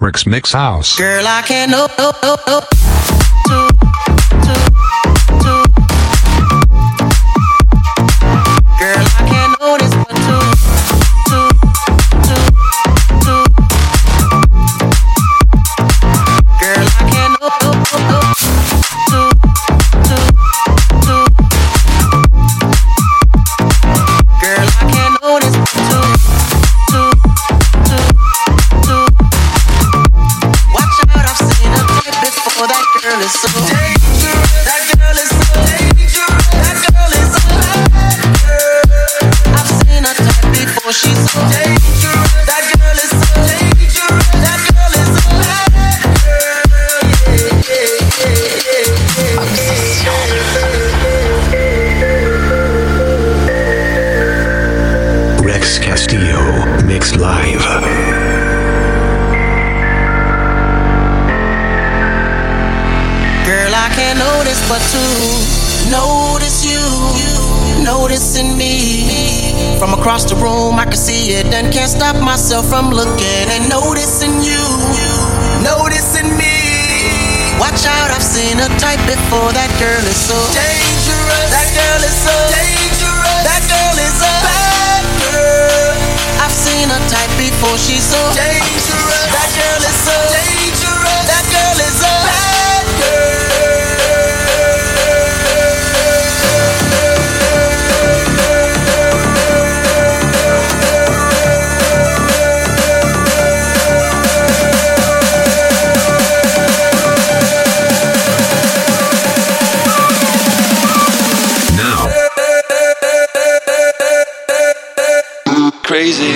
Rick's Mix House. Girl, I can't. Oh, oh, oh, oh. Two, two. before she's so Dangerous. That girl is so Dangerous. That girl is a bad girl. crazy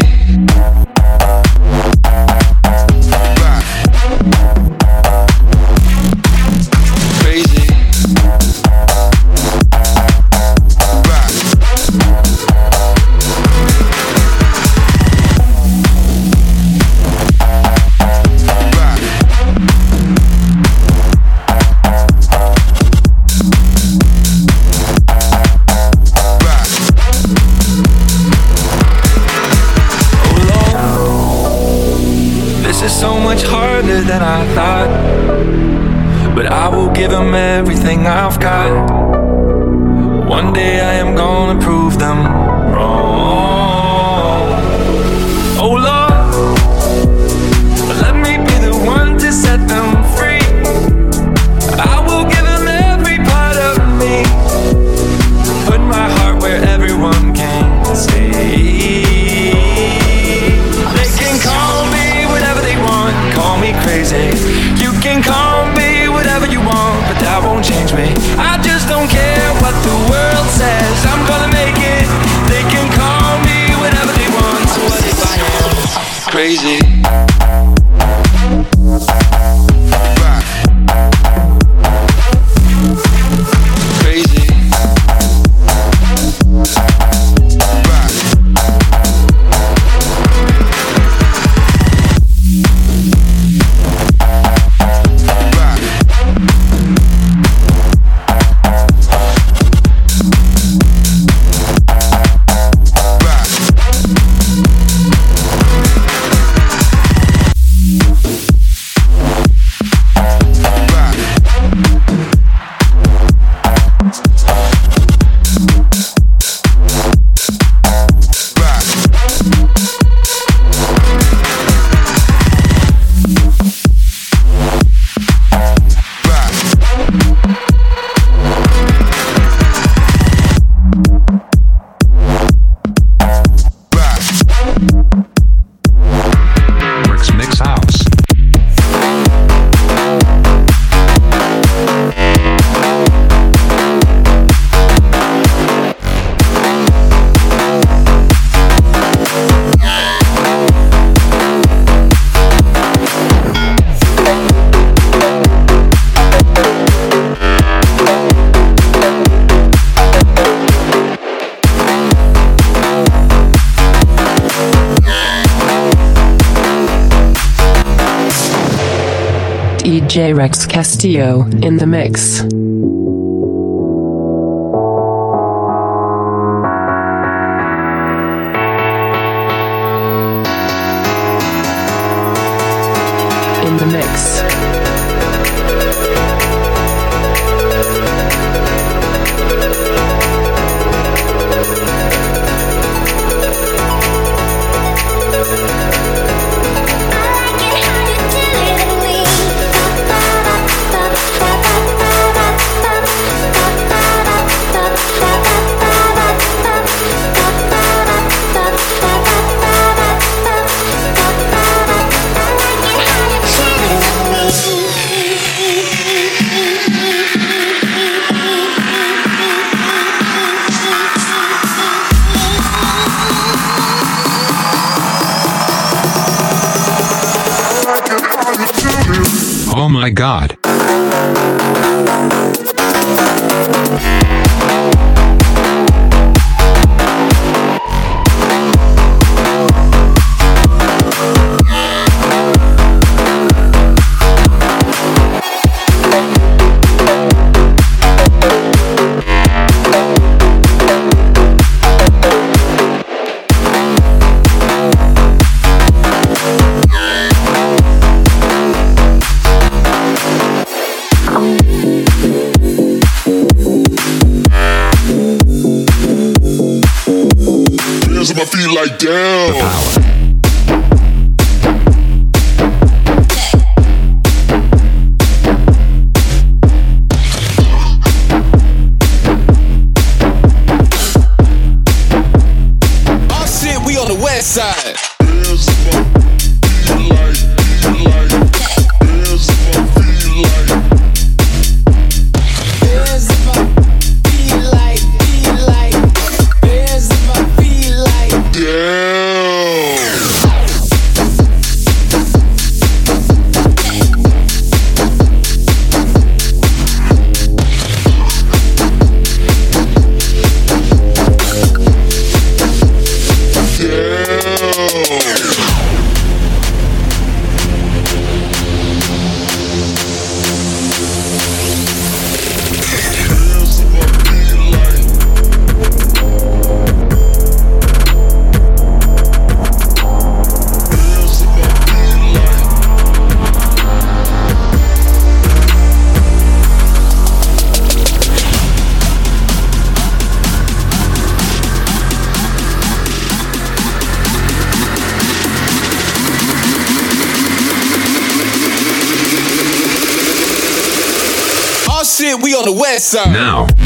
J. Rex Castillo in the mix. Hands down. Now.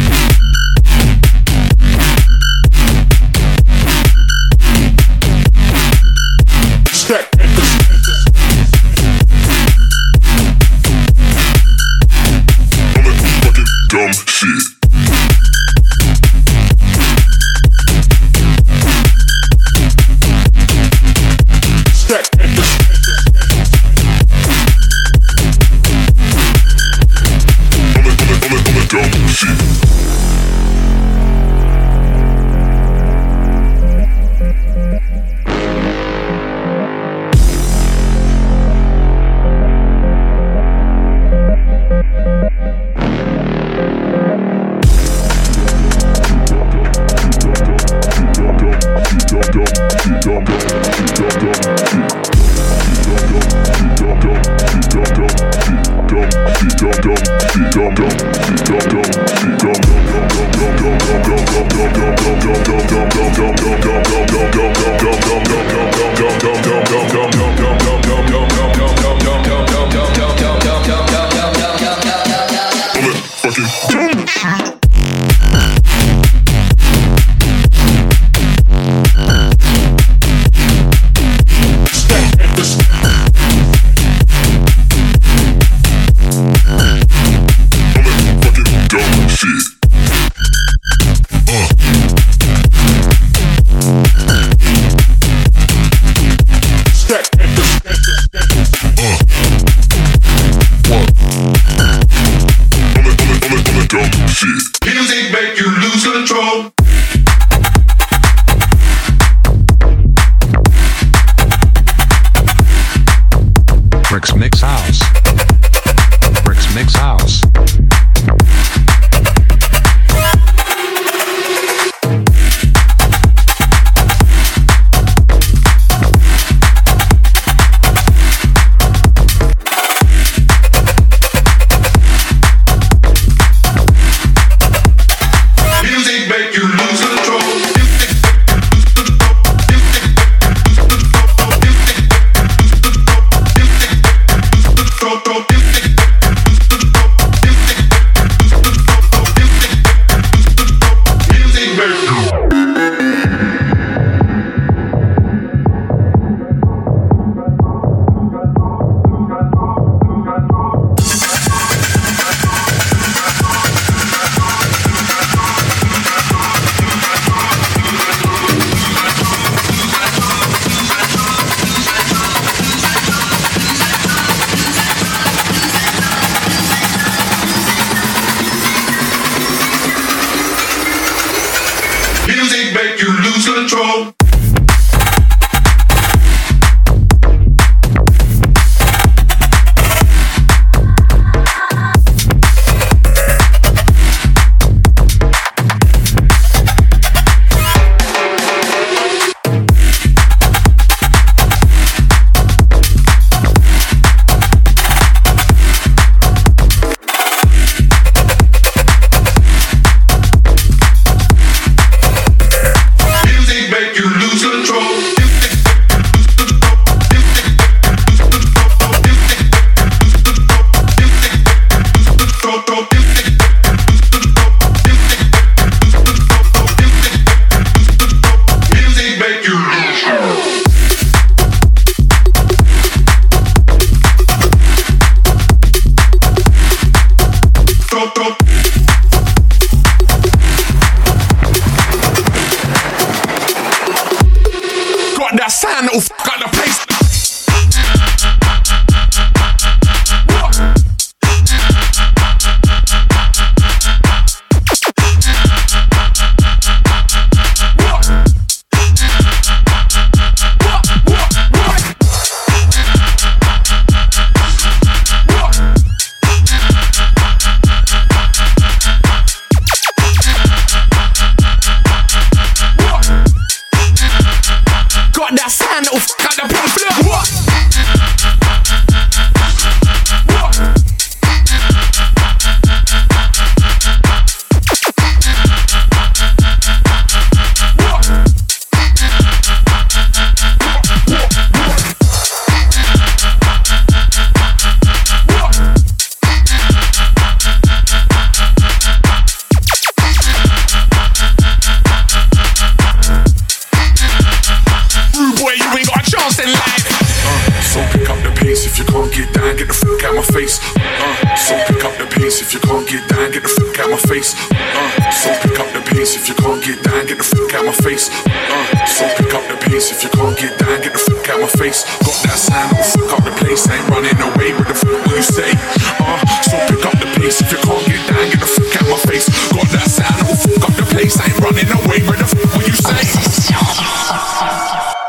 Face. Uh, so pick up the pace if you can't get down, get the fuck out my face. Got that sound, will fuck up the place, ain't running away with the fuck will you say? Uh, so pick up the pace if you can't get down, get the fuck out my face. Got that sound, will fuck up the place, ain't running away with the fuck will you say?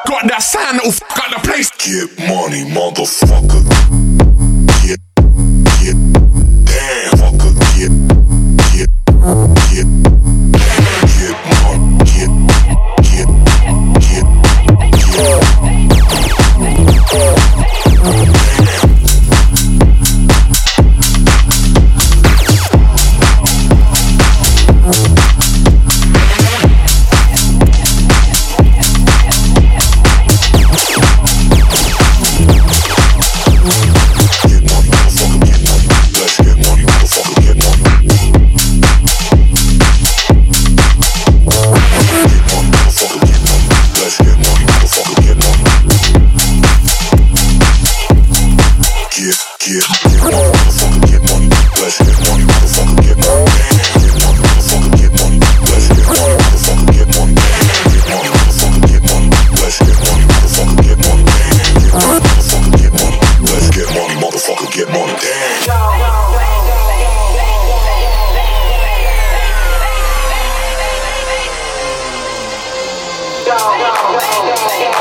Got that sound that'll fuck up the place. Get money, motherfucker. Wow.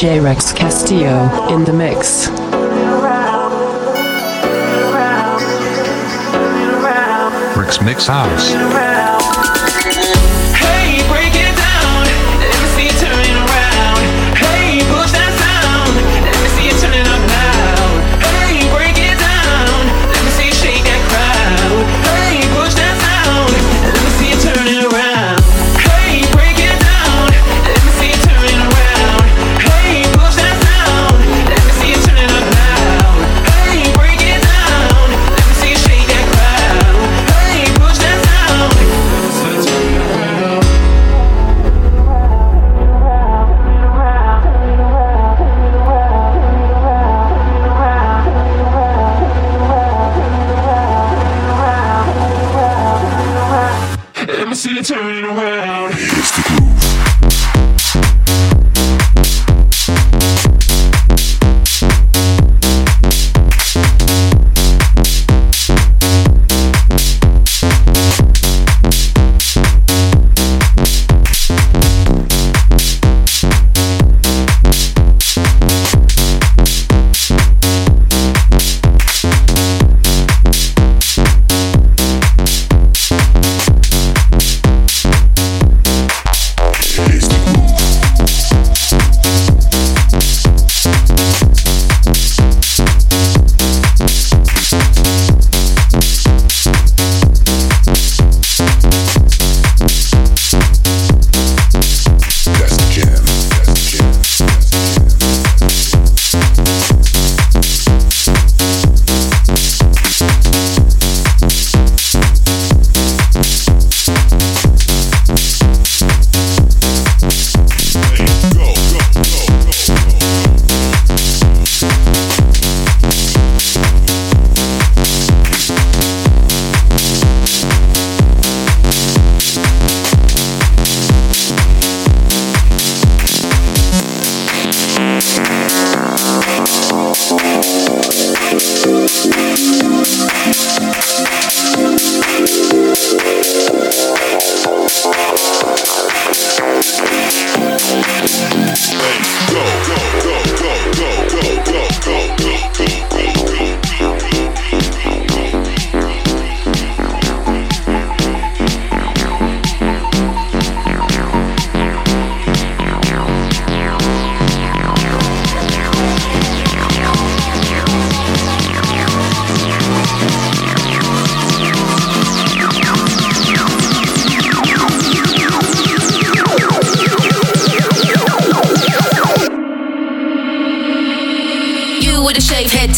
DJ Rex Castillo in the mix. Rick's Mix House.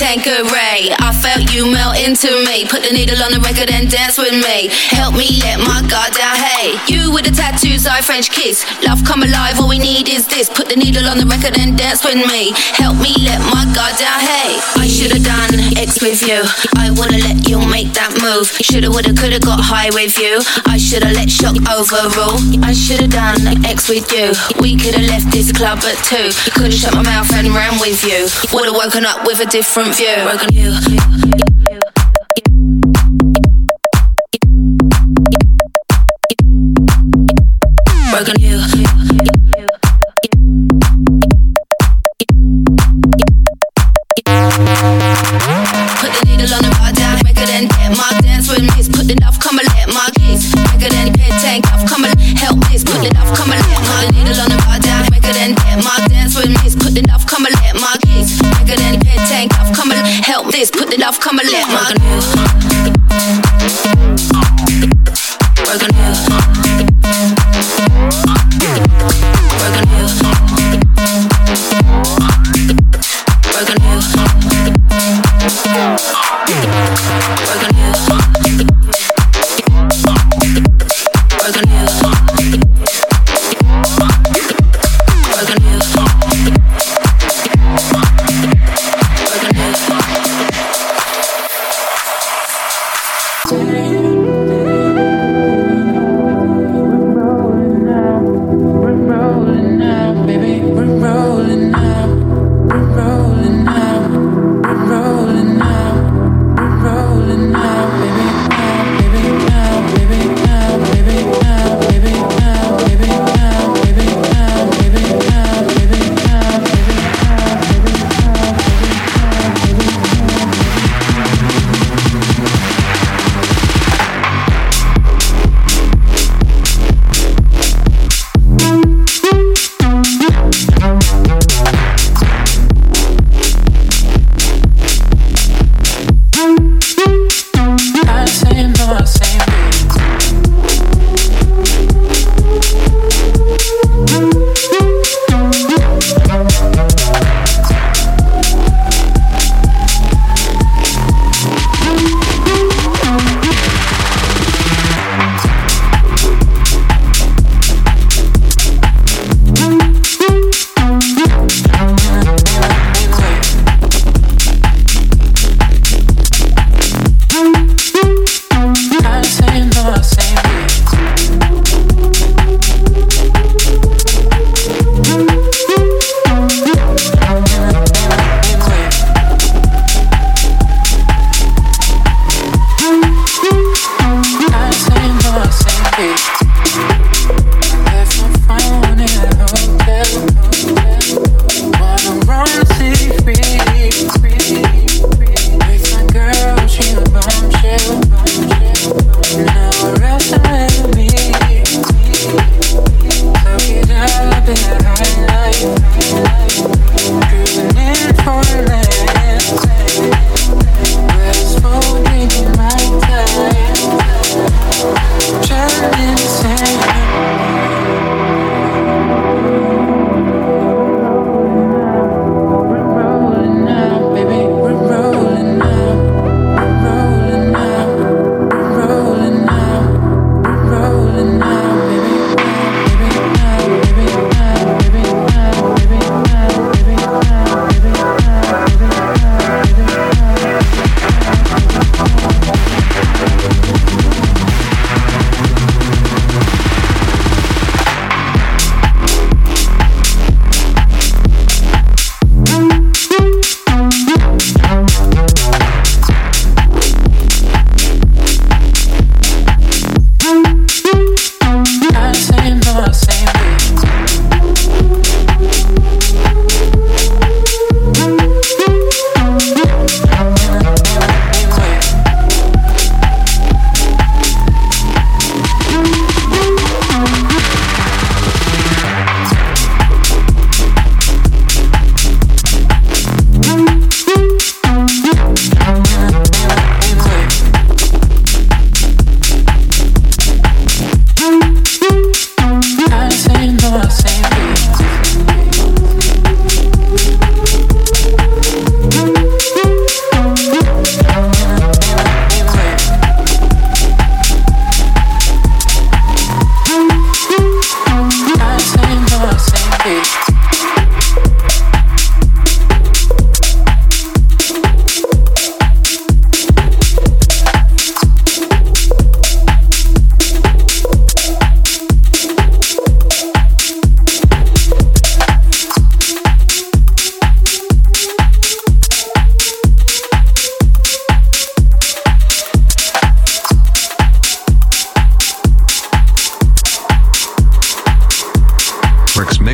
Tanqueray. Felt you melt into me. Put the needle on the record and dance with me. Help me let my guard down. Hey, you with the tattoos, I French kiss. Love come alive, all we need is this. Put the needle on the record and dance with me. Help me let my guard down. Hey, I should've done X with you. I wanna let you make that move. Shoulda, woulda, coulda got high with you. I shoulda let shock overrule. I shoulda done X with you. We coulda left this club at two. Coulda shut my mouth and ran with you. Woulda woken up with a different view broken you. Broken help. Put the love, come and let my Working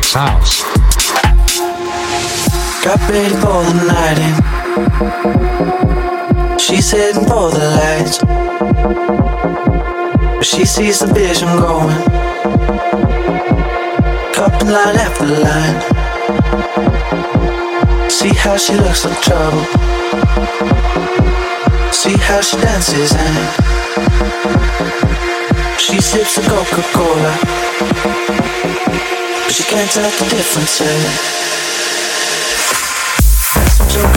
Mix House. Got ready for the night in. She's heading for the lights. But she sees the vision going. Cupping line after line. See how she looks like trouble. See how she dances and she sips a Coca-Cola. But she can't tell the difference yet. That's what you're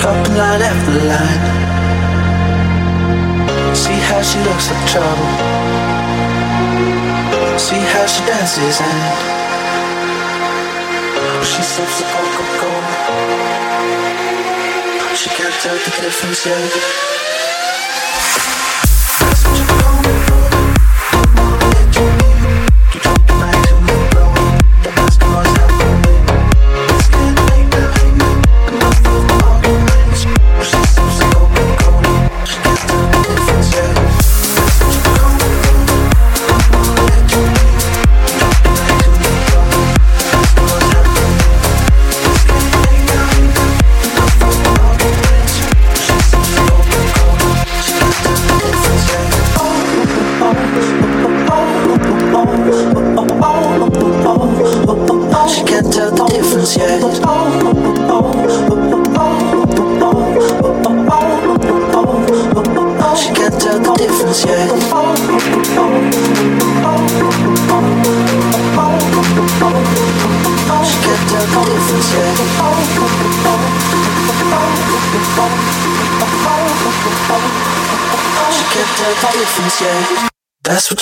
Cupping line after line. See how she looks like trouble. See how she dances and she sips the Coca-Cola. She can't tell the difference.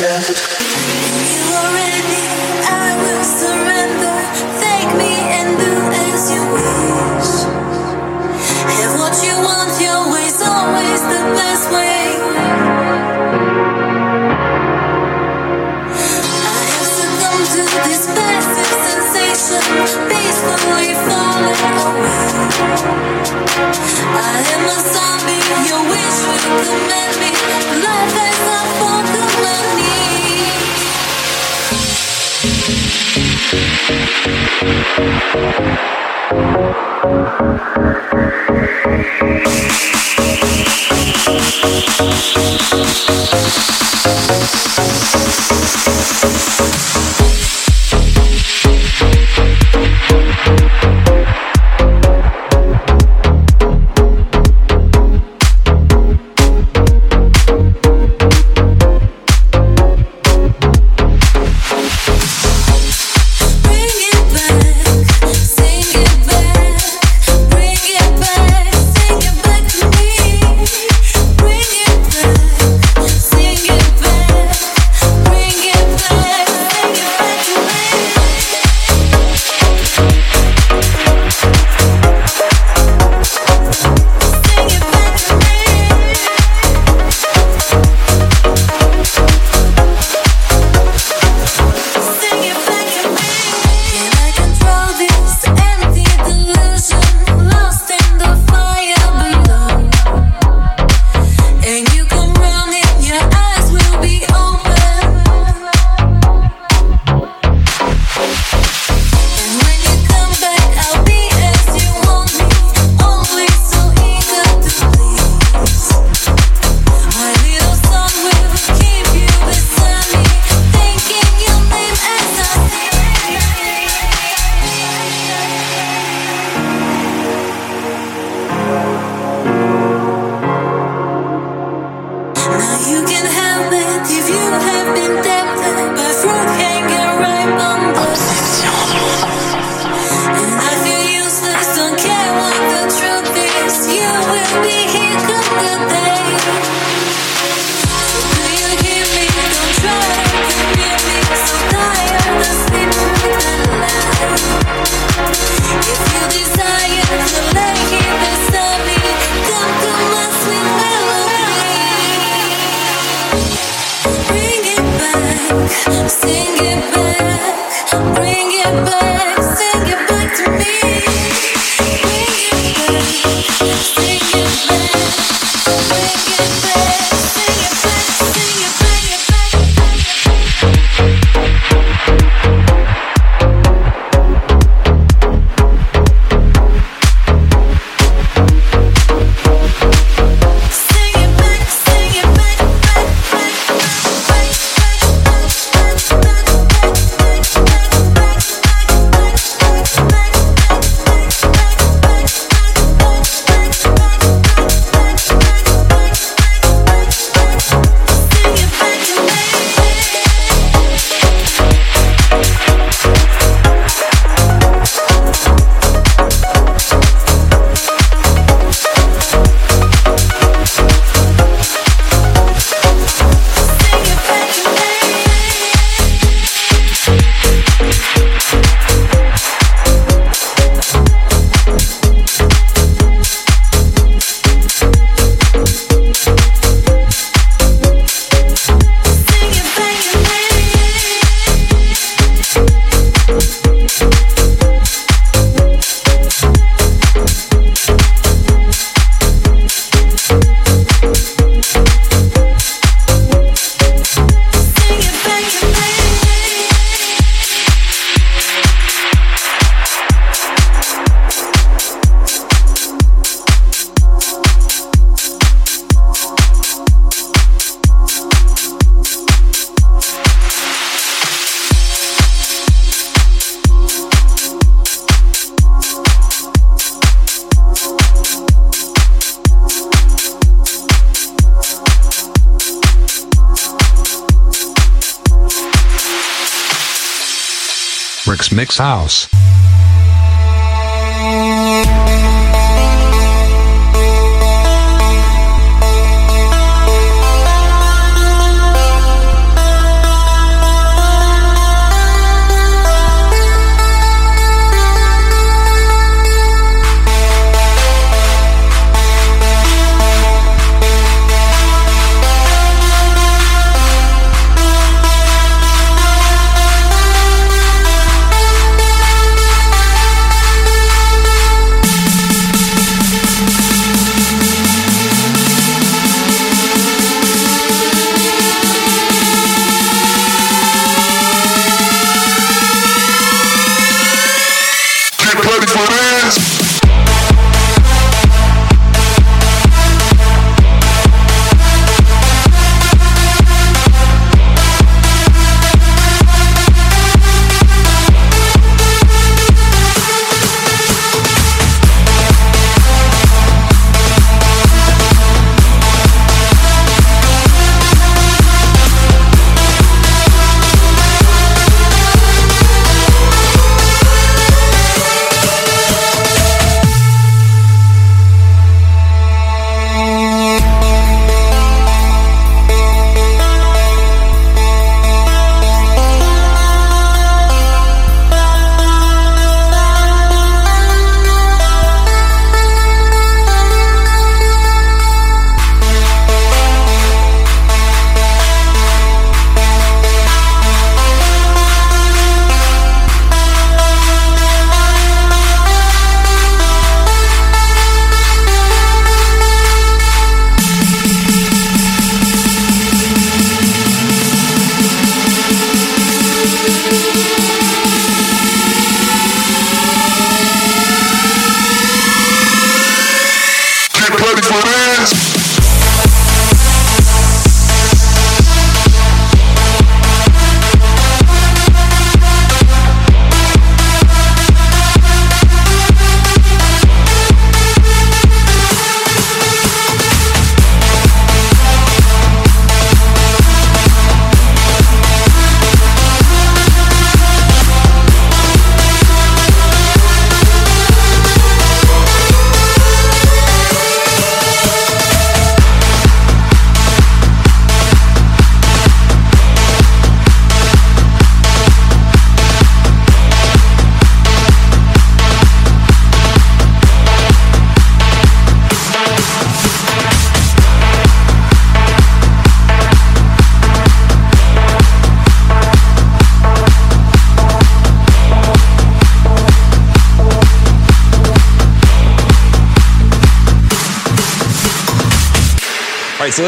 The Rick's Mix House.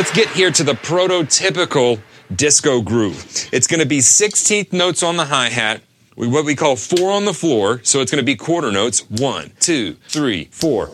Let's get here to the prototypical disco groove. It's going to be 16th notes on the hi hat, what we call four on the floor. So it's going to be quarter notes one, two, three, four.